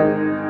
Música